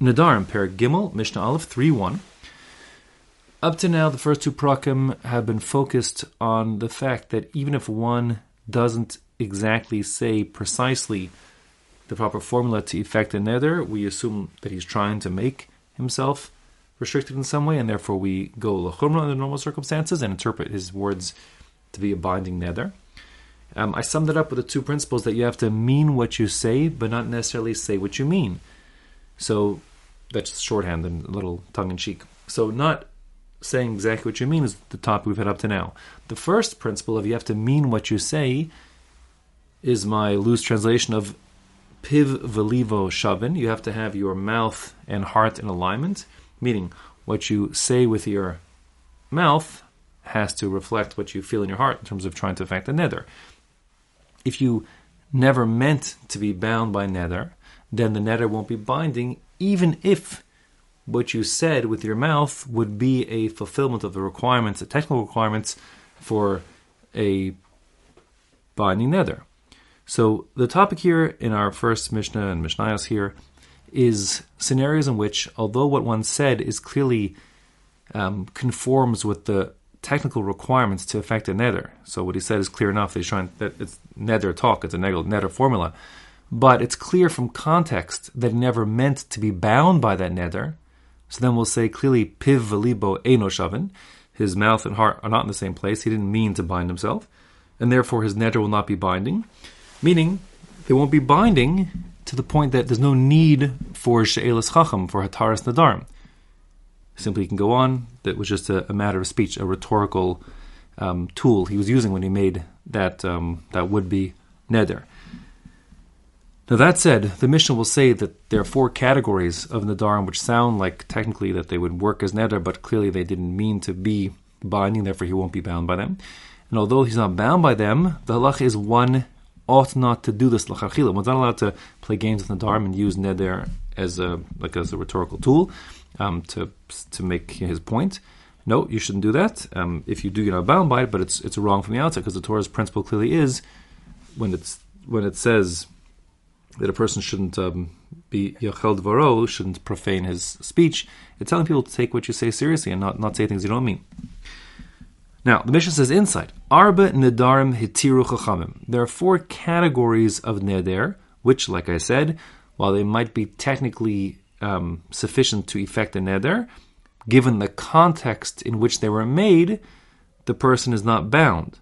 Nedarim, Per Gimel, Mishnah Aleph 3 1. Up to now, the first two prakim have been focused on the fact that even if one doesn't exactly say precisely the proper formula to effect a neder, we assume that he's trying to make himself restricted in some way, and therefore we go lechumra under normal circumstances and interpret his words to be a binding neder. Um, I summed it up with the two principles that you have to mean what you say, but not necessarily say what you mean. So that's shorthand and a little tongue in cheek. So not saying exactly what you mean is the topic we've had up to now. The first principle of you have to mean what you say is my loose translation of piv velivo shavin. You have to have your mouth and heart in alignment, meaning what you say with your mouth has to reflect what you feel in your heart in terms of trying to affect the neder. If you never meant to be bound by neder, then the neder won't be binding, even if what you said with your mouth would be a fulfillment of the requirements, the technical requirements for a binding neder. So the topic here in our first Mishnah and Mishnayos here is scenarios in which, although what one said is clearly um, conforms with the technical requirements to affect a neder. So what he said is clear enough. He's trying that it's neder talk. It's a neder formula, but it's clear from context that he never meant to be bound by that neder. So then we'll say clearly, piv velibo enoshavin. His mouth and heart are not in the same place. He didn't mean to bind himself, and therefore his neder will not be binding. Meaning, they won't be binding to the point that there's no need for she'elis chacham for hataras nedarim. Simply, he can go on. That was just a, a matter of speech, a rhetorical um, tool he was using when he made that um, that would be neder. Now that said, the Mishnah will say that there are four categories of Nadarim which sound like technically that they would work as Neder, but clearly they didn't mean to be binding, therefore he won't be bound by them. And although he's not bound by them, the halach is one ought not to do this lachachila. One's not allowed to play games with Nadarim and use Neder as a like as a rhetorical tool um, to to make his point. No, you shouldn't do that. Um, if you do, you're not bound by it, but it's it's wrong from the outset because the Torah's principle clearly is when it's when it says that a person shouldn't um, be yachel dvaro, shouldn't profane his speech. It's telling people to take what you say seriously and not, not say things you don't mean. Now, the Mishnah says inside, Arba nedarim hitiru chachamim. There are four categories of neder, which, like I said, while they might be technically um, sufficient to effect a neder, given the context in which they were made, the person is not bound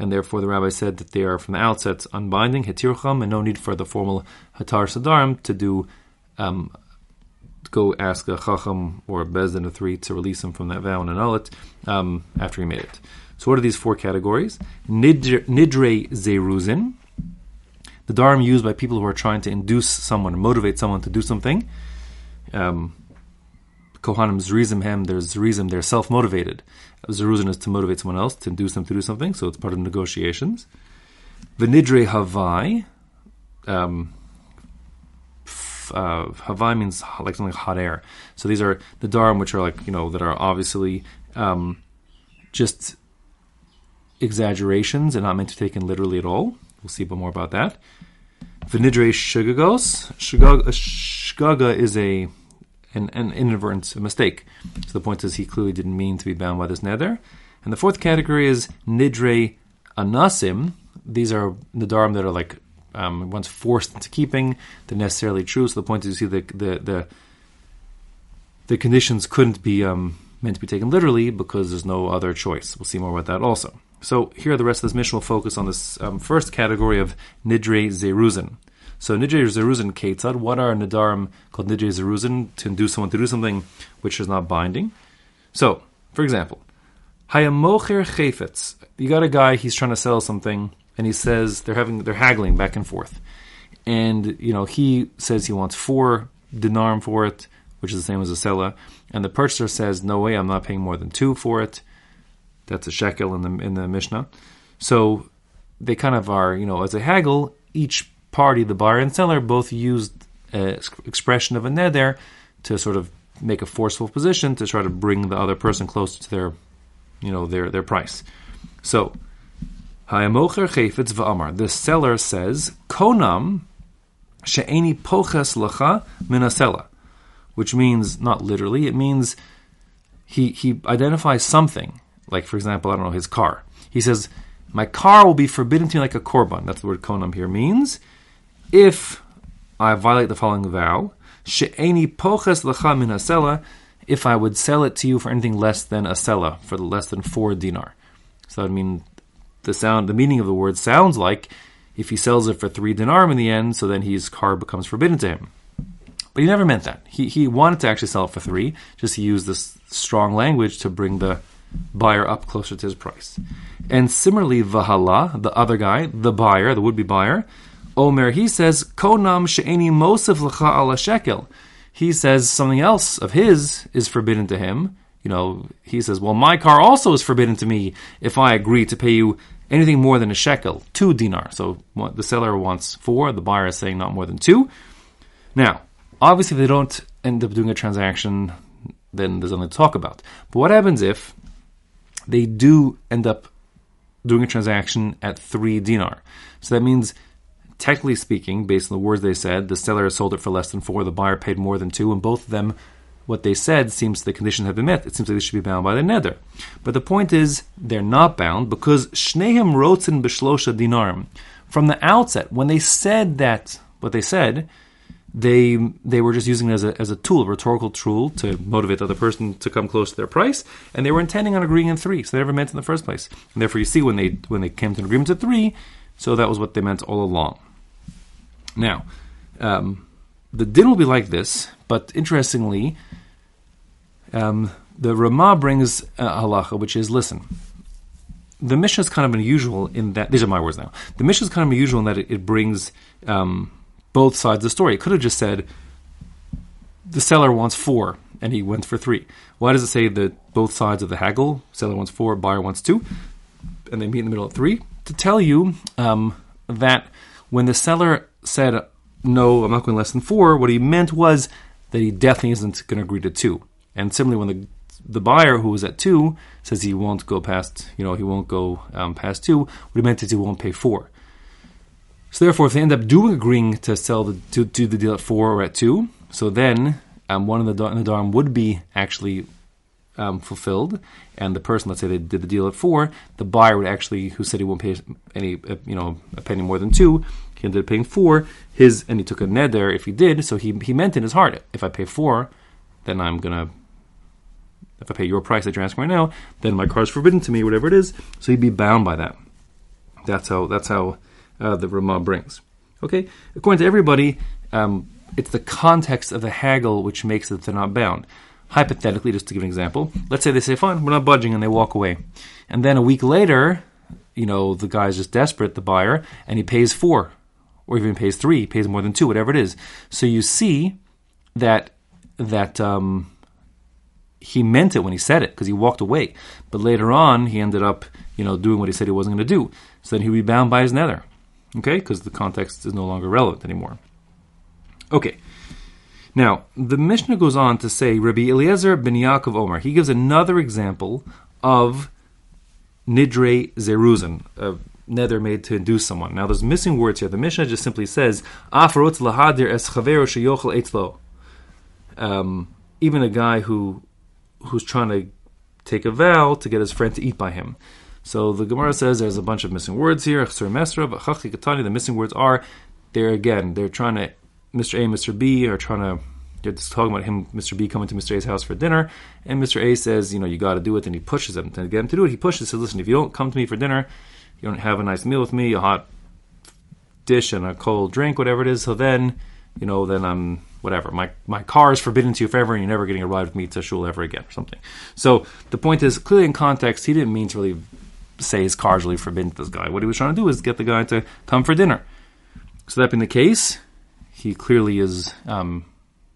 and therefore the rabbi said that they are from the outset unbinding, hetircham, and no need for the formal hataras nedarim to do, um, go ask a chacham or a bezdin a three to release him from that vow and annul it um, after he made it. So what are these four categories? Nidre, nidre zeruzin, the darim used by people who are trying to induce someone, motivate someone to do something. Um, Kohanim Zerizim Hem, there's Zerizim, they're self motivated. Zeruzin is to motivate someone else, to induce them to do something, so it's part of negotiations. Venidre Havai, um, uh, Havai means like something like hot air. So these are the Dharam, which are like, you know, that are obviously um, just exaggerations and not meant to be taken literally at all. We'll see a bit more about that. Venidre Shugagos. Shugaga is a an, an inadvertent mistake. So the point is, he clearly didn't mean to be bound by this neder. And the fourth category is nidre anasim. These are nadarim that are like um, once forced into keeping. They're necessarily true. So the point is, you see, the the the, the conditions couldn't be um, meant to be taken literally because there's no other choice. We'll see more about that also. So here, the rest of this Mishnah will focus on this um, first category of nidre zeruzin. So Nidre Zeruzin Ketzad, what are Nadarim called Nidre Zeruzin to induce someone to do something which is not binding? So, for example, Hayamocher Chayfetz. You got a guy, he's trying to sell something, and he says they're having they're haggling back and forth. And, you know, he says he wants four dinar for it, which is the same as a seller, and the purchaser says, No way, I'm not paying more than two for it. That's a shekel in the in the Mishnah. So they kind of are, you know, as a haggle, each party, the buyer and seller, both used uh, an expression of a neder to sort of make a forceful position to try to bring the other person closer to their, you know, their their price. So, Hayamocher chayfetz va'amar. The seller says, "Konam she'eni poches lacha minasela." which means not literally, it means he he identifies something, like for example, I don't know, his car. He says, My car will be forbidden to me like a korban. That's the word konam here means. If I violate the following vow, she'eni poches lecha min hasela, if I would sell it to you for anything less than a sela, for less than four dinar. So I mean, the sound, the meaning of the word sounds like if he sells it for three dinar in the end, so then his car becomes forbidden to him. But he never meant that. He he wanted to actually sell it for three, just he used this strong language to bring the buyer up closer to his price. And similarly, Vahala, the other guy, the buyer, the would-be buyer, Omer, he says, Konam she'eni mosif l'cha ala shekel. He says something else of his is forbidden to him. You know, he says, well, my car also is forbidden to me if I agree to pay you anything more than a shekel, two dinar. So what the seller wants four, the buyer is saying not more than two. Now, obviously, if they don't end up doing a transaction, then there's nothing to talk about. But what happens if they do end up doing a transaction at three dinar? So that means technically speaking, based on the words they said, the seller sold it for less than four, the buyer paid more than two, and both of them, what they said seems the conditions have been met. It seems like they should be bound by the neder. But the point is, they're not bound because Shnehem Rotzen Beshlosha Dinarim. From the outset, when they said that, what they said, they they were just using it as a, as a tool, a rhetorical tool to motivate the other person to come close to their price, and they were intending on agreeing in three, so they never meant in the first place. And therefore, you see when they when they came to an agreement at three, so that was what they meant all along. Now, um, the din will be like this, but interestingly, um, the Ramah brings a halacha, which is listen. The Mishnah is kind of unusual in that these are my words now. The Mishnah is kind of unusual in that it, it brings um, both sides of the story. It could have just said the seller wants four and he went for three. Why does it say that both sides of the haggle, seller wants four, buyer wants two, and they meet in the middle at three? To tell you um, that when the seller said, no, I'm not going less than four, what he meant was that he definitely isn't going to agree to two. And similarly, when the the buyer who was at two says he won't go past, you know, he won't go um, past two, what he meant is he won't pay four. So therefore, if they end up doing agreeing to sell the to do the deal at four or at two, so then um, one of the Nadarim would be actually um, fulfilled, and the person, let's say they did the deal at four, the buyer would actually, who said he won't pay any, uh, you know, a penny more than two, he ended up paying four. His and he took a neder if he did. So he he meant in his heart, if I pay four, then I'm gonna. If I pay your price that you're asking right now, then my car is forbidden to me, whatever it is. So he'd be bound by that. That's how that's how uh, the Ramah brings. Okay, according to everybody, um, it's the context of the haggle which makes it that they're not bound. Hypothetically, just to give an example, let's say they say, "Fine, we're not budging," and they walk away, and then a week later, you know, the guy's just desperate, the buyer, and he pays four or even pays three, pays more than two, whatever it is. So you see that that um, he meant it when he said it because he walked away. But later on, he ended up, you know, doing what he said he wasn't going to do. So then he would be bound by his neder, okay? Because the context is no longer relevant anymore. Okay. Now the Mishnah goes on to say Rabbi Eliezer ben Yaakov Omer. He gives another example of nidre zeruzin, neder made to induce someone. Now, there's missing words here. The Mishnah just simply says, lahadir es um, Even a guy who who's trying to take a vow to get his friend to eat by him. So the Gemara says there's a bunch of missing words here. The missing words are, they're again, they're trying to, Mr. A, Mr. B are trying to they're just talking about him, Mr. B, coming to Mr. A's house for dinner, and Mr. A says, you know, you got to do it, and he pushes him to get him to do it. He pushes, he says, listen, if you don't come to me for dinner, you don't have a nice meal with me, a hot dish and a cold drink, whatever it is. So then, you know, then I'm whatever. My my car is forbidden to you forever, and you're never getting a ride with me to shul ever again, or something. So the point is, clearly in context, he didn't mean to really say his car is really forbidden to this guy. What he was trying to do is get the guy to come for dinner. So that being the case, he clearly is. Um,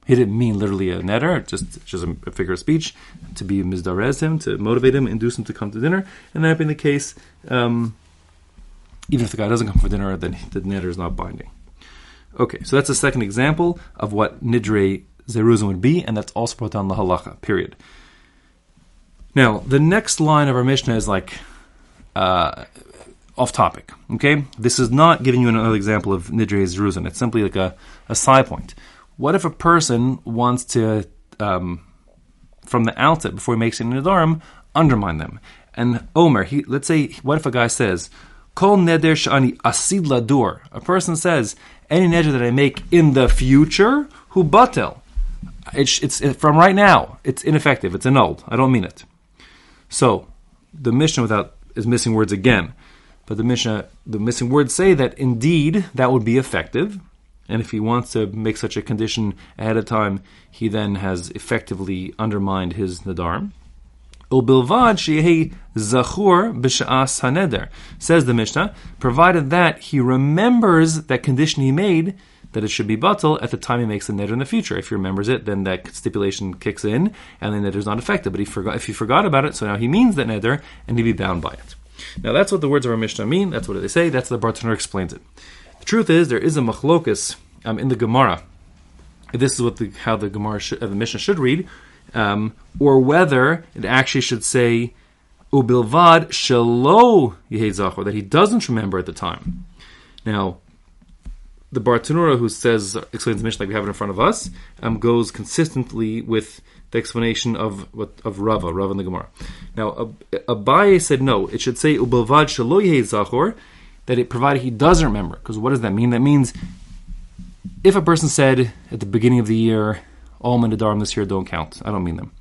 he didn't mean literally a neder, just just a, figure of speech to be mizdarez him, to motivate him, induce him to come to dinner. And that being the case, um, even if the guy doesn't come for dinner, then the neder is not binding. Okay, so that's a second example of what nidre zeruzim would be, and that's also brought down the halacha. Period. Now, the next line of our Mishnah is like uh, off topic. Okay, this is not giving you another example of nidre zeruzim. It's simply like a, a side point. what if a person wants to, um, from the outset, before he makes it in Nadarim, undermine them? And Omer, he, let's say, what if a guy says, Kol neder shani asid ladur. A person says, any neder that I make in the future, hu batel. It's, it's from right now. It's ineffective. It's annulled. I don't mean it. So the Mishnah without is missing words again, but the Mishnah the missing words say that indeed that would be effective, and if he wants to make such a condition ahead of time, he then has effectively undermined his nadar. Ubilvad shehi zachur b'sha'as haneder says the Mishnah, provided that he remembers that condition he made that it should be batal at the time he makes the neder in the future. If he remembers it, then that stipulation kicks in, and the neder is not effective. But he forgot, if he forgot about it, so now he means that neder, and he'd be bound by it. Now that's what the words of our Mishnah mean. That's what they say. That's the Bartanur explains it. The truth is, there is a machlokus um, in the Gemara. This is what the, how the Gemara, should, uh, the Mishnah should read, um, or whether it actually should say ubilvad shelo yehezachor that he doesn't remember at the time. Now, the Bartanura who says explains the Mishnah like we have it in front of us um, goes consistently with the explanation of what of Rava, Rava in the Gemara. Now, Abaye said no. It should say ubavad shelo zachor that it provided he doesn't remember. Because what does that mean? That means if a person said at the beginning of the year, all Menadarim this year don't count. I don't mean them.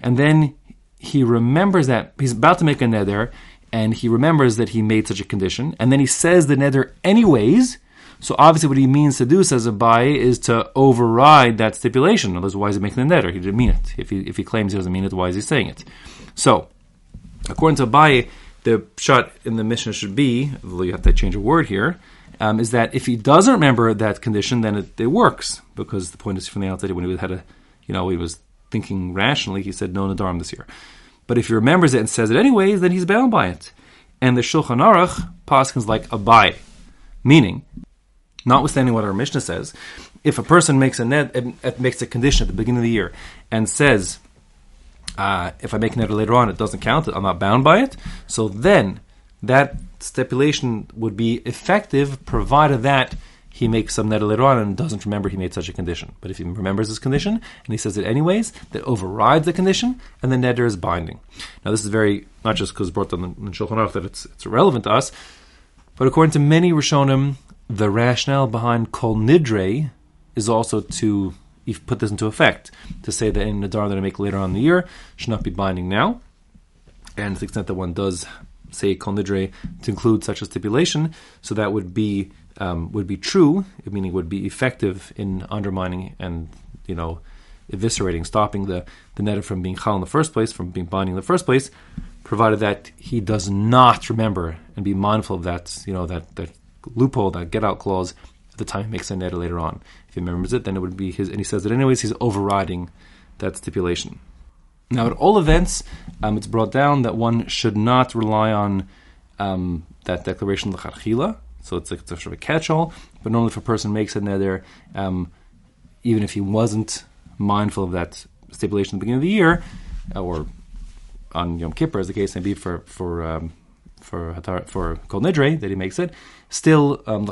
And then he remembers that he's about to make a neder, and he remembers that he made such a condition, and then he says the neder anyways so obviously, what he means to do, says Abaye, is to override that stipulation. Otherwise, why is he making the neder? He didn't mean it. If he if he claims he doesn't mean it, why is he saying it? So, according to Abaye, the shot in the Mishnah should be, although you have to change a word here, um, is that if he doesn't remember that condition, then it, it, works because the point is from the outset when he had a, you know, he was thinking rationally, he said no Nadarim this year. But if he remembers it and says it anyways, then he's bound by it. And the Shulchan Aruch paskins like Abaye, meaning Notwithstanding what our Mishnah says, if a person makes a net, makes a condition at the beginning of the year and says, uh, if I make a net later on, it doesn't count, I'm not bound by it. So then that stipulation would be effective provided that he makes some net later on and doesn't remember he made such a condition. But if he remembers his condition and he says it anyways, that overrides the condition and the neder is binding. Now this is very not just because brought down in Shulchan Aruch that it's it's relevant to us, but according to many Rishonim, the rationale behind Kol Nidre is also to if put this into effect, to say that any Nadar that I make later on in the year should not be binding now. And to the extent that one does say Kol to include such a stipulation, so that would be um, would be true, meaning would be effective in undermining and you know eviscerating, stopping the the neder from being chal in the first place, from being binding in the first place, provided that he does not remember and be mindful of that, you know, that that loophole, that get out clause, at the time he makes a neder later on. If he remembers it, then it would be his, and he says that anyways, he's overriding that stipulation. Now, at all events, um, it's brought down that one should not rely on um, that declaration l'charchila. So it's, like, it's a sort of a catch-all. But normally, if a person makes a neder, um, even if he wasn't mindful of that stipulation at the beginning of the year, uh, or on Yom Kippur, as the case may be for for um, for Hatar, for Kol Nidre that he makes it, still um,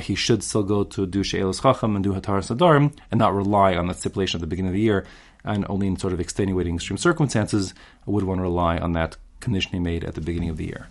he should still go to do She'elos Chacham and do Hataras Nedarim and not rely on that stipulation at the beginning of the year, and only in sort of extenuating extreme circumstances would one rely on that condition he made at the beginning of the year.